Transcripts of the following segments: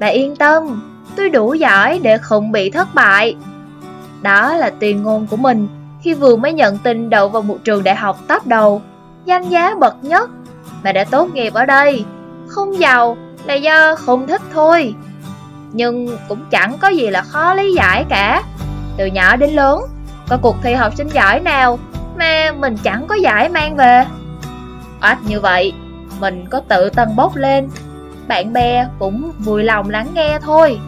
Bà yên tâm, tôi đủ giỏi để không bị thất bại. Đó là tuyên ngôn của mình khi vừa mới nhận tin đậu vào một trường đại học top đầu, danh giá bậc nhất, mà đã tốt nghiệp ở đây. Không giàu là do không thích thôi. Nhưng cũng chẳng có gì là khó lý giải cả. Từ nhỏ đến lớn, có cuộc thi học sinh giỏi nào mà mình chẳng có giải mang về. Ách như vậy, mình có tự tân bốc lên, bạn bè cũng vui lòng lắng nghe thôi.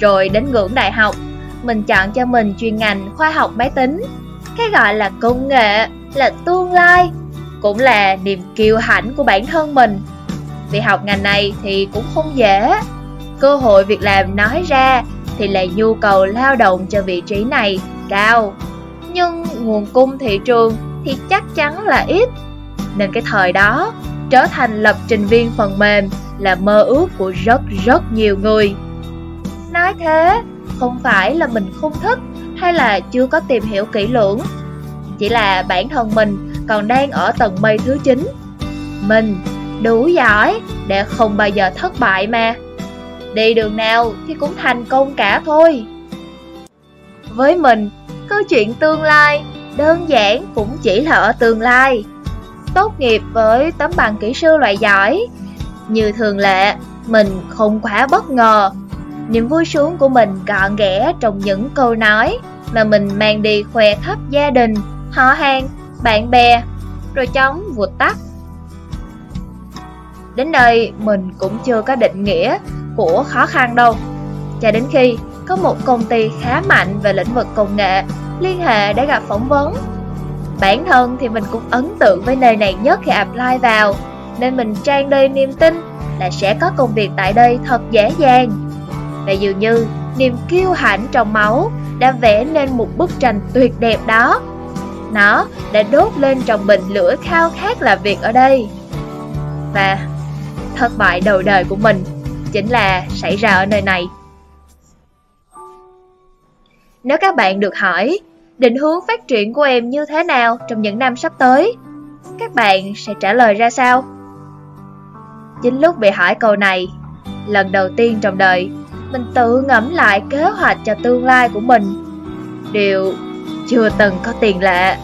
Rồi đến ngưỡng đại học, mình chọn cho mình chuyên ngành khoa học máy tính. Cái gọi là công nghệ, là tương lai, cũng là niềm kiêu hãnh của bản thân mình. Vì học ngành này thì cũng không dễ. Cơ hội việc làm nói ra thì là nhu cầu lao động cho vị trí này cao. Nhưng nguồn cung thị trường thì chắc chắn là ít. Nên cái thời đó, trở thành lập trình viên phần mềm là mơ ước của rất rất nhiều người. Nói thế, không phải là mình không thích hay là chưa có tìm hiểu kỹ lưỡng. Chỉ là bản thân mình còn đang ở tầng mây thứ 9. Mình đủ giỏi để không bao giờ thất bại mà. Đi đường nào thì cũng thành công cả thôi. Với mình, câu chuyện tương lai đơn giản cũng chỉ là ở tương lai. Tốt nghiệp với tấm bằng kỹ sư loại giỏi. Như thường lệ, mình không quá bất ngờ Niềm vui sướng của mình gọn ghẽ trong những câu nói mà mình mang đi khoe khắp gia đình, họ hàng, bạn bè, rồi chóng vụt tắt. Đến đây mình cũng chưa có định nghĩa của khó khăn đâu. Cho đến khi có một công ty khá mạnh về lĩnh vực công nghệ liên hệ để gặp phỏng vấn. Bản thân thì mình cũng ấn tượng với nơi này nhất khi apply vào, nên mình trang đầy niềm tin là sẽ có công việc tại đây thật dễ dàng và dường như niềm kiêu hãnh trong máu đã vẽ nên một bức tranh tuyệt đẹp đó. Nó đã đốt lên trong mình lửa khao khát làm việc ở đây. Và thất bại đầu đời của mình chính là xảy ra ở nơi này. Nếu các bạn được hỏi định hướng phát triển của em như thế nào trong những năm sắp tới, các bạn sẽ trả lời ra sao? Chính lúc bị hỏi câu này, lần đầu tiên trong đời, mình tự ngẫm lại kế hoạch cho tương lai của mình. Điều chưa từng có tiền lệ.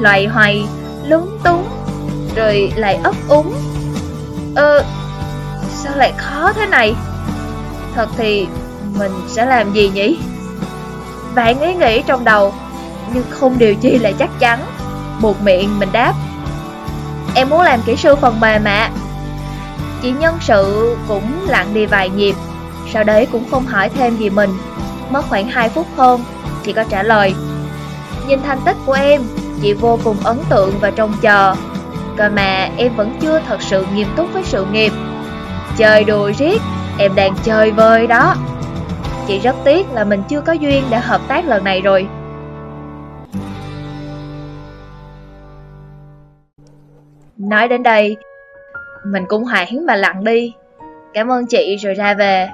Loay hoay, lúng túng, rồi lại ấp úng. Ơ, sao lại khó thế này? Thật thì mình sẽ làm gì nhỉ? Bạn ấy nghĩ trong đầu, nhưng không điều chi là chắc chắn. Buộc miệng mình đáp. Em muốn làm kỹ sư phần mềm ạ. Chị nhân sự cũng lặng đi vài nhịp, sau đấy cũng không hỏi thêm gì mình Mất khoảng 2 phút hơn Chị có trả lời, Nhìn thành tích của em, Chị vô cùng ấn tượng và trông chờ Cơ mà em vẫn chưa thật sự nghiêm túc với sự nghiệp Chơi đùa riết, Em đang chơi vơi đó Chị rất tiếc là mình chưa có duyên để hợp tác lần này rồi Nói đến đây Mình cũng hoảng mà lặng đi Cảm ơn chị rồi ra về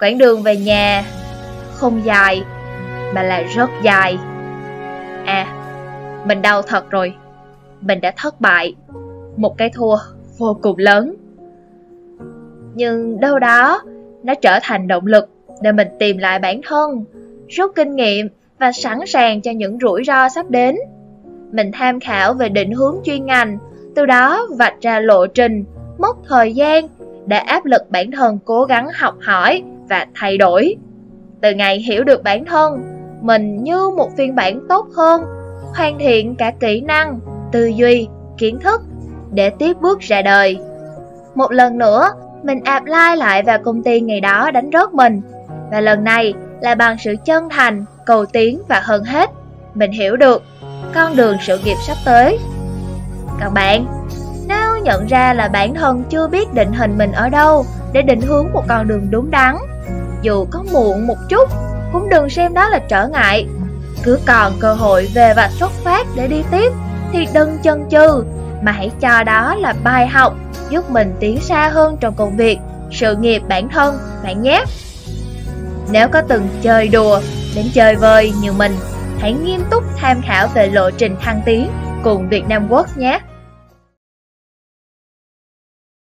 Quãng đường về nhà không dài mà là rất dài. À, mình đau thật rồi. Mình đã thất bại. Một cái thua vô cùng lớn. Nhưng đâu đó, nó trở thành động lực để mình tìm lại bản thân, rút kinh nghiệm và sẵn sàng cho những rủi ro sắp đến. Mình tham khảo về định hướng chuyên ngành, từ đó vạch ra lộ trình, mốc thời gian để áp lực bản thân cố gắng học hỏi và thay đổi. Từ ngày hiểu được bản thân, mình như một phiên bản tốt hơn, hoàn thiện cả kỹ năng, tư duy, kiến thức để tiếp bước ra đời. Một lần nữa, mình apply lại vào công ty ngày đó đánh rớt mình. Và lần này là bằng sự chân thành, cầu tiến và hơn hết, mình hiểu được con đường sự nghiệp sắp tới. Còn bạn, nếu nhận ra là bản thân chưa biết định hình mình ở đâu để định hướng một con đường đúng đắn, dù có muộn một chút, cũng đừng xem đó là trở ngại. Cứ còn cơ hội về và xuất phát để đi tiếp, thì đừng chân chừ, mà hãy cho đó là bài học giúp mình tiến xa hơn trong công việc, sự nghiệp bản thân, bạn nhé. Nếu có từng chơi đùa đến chơi vơi như mình, hãy nghiêm túc tham khảo về lộ trình thăng tiến cùng Việt Nam Works nhé.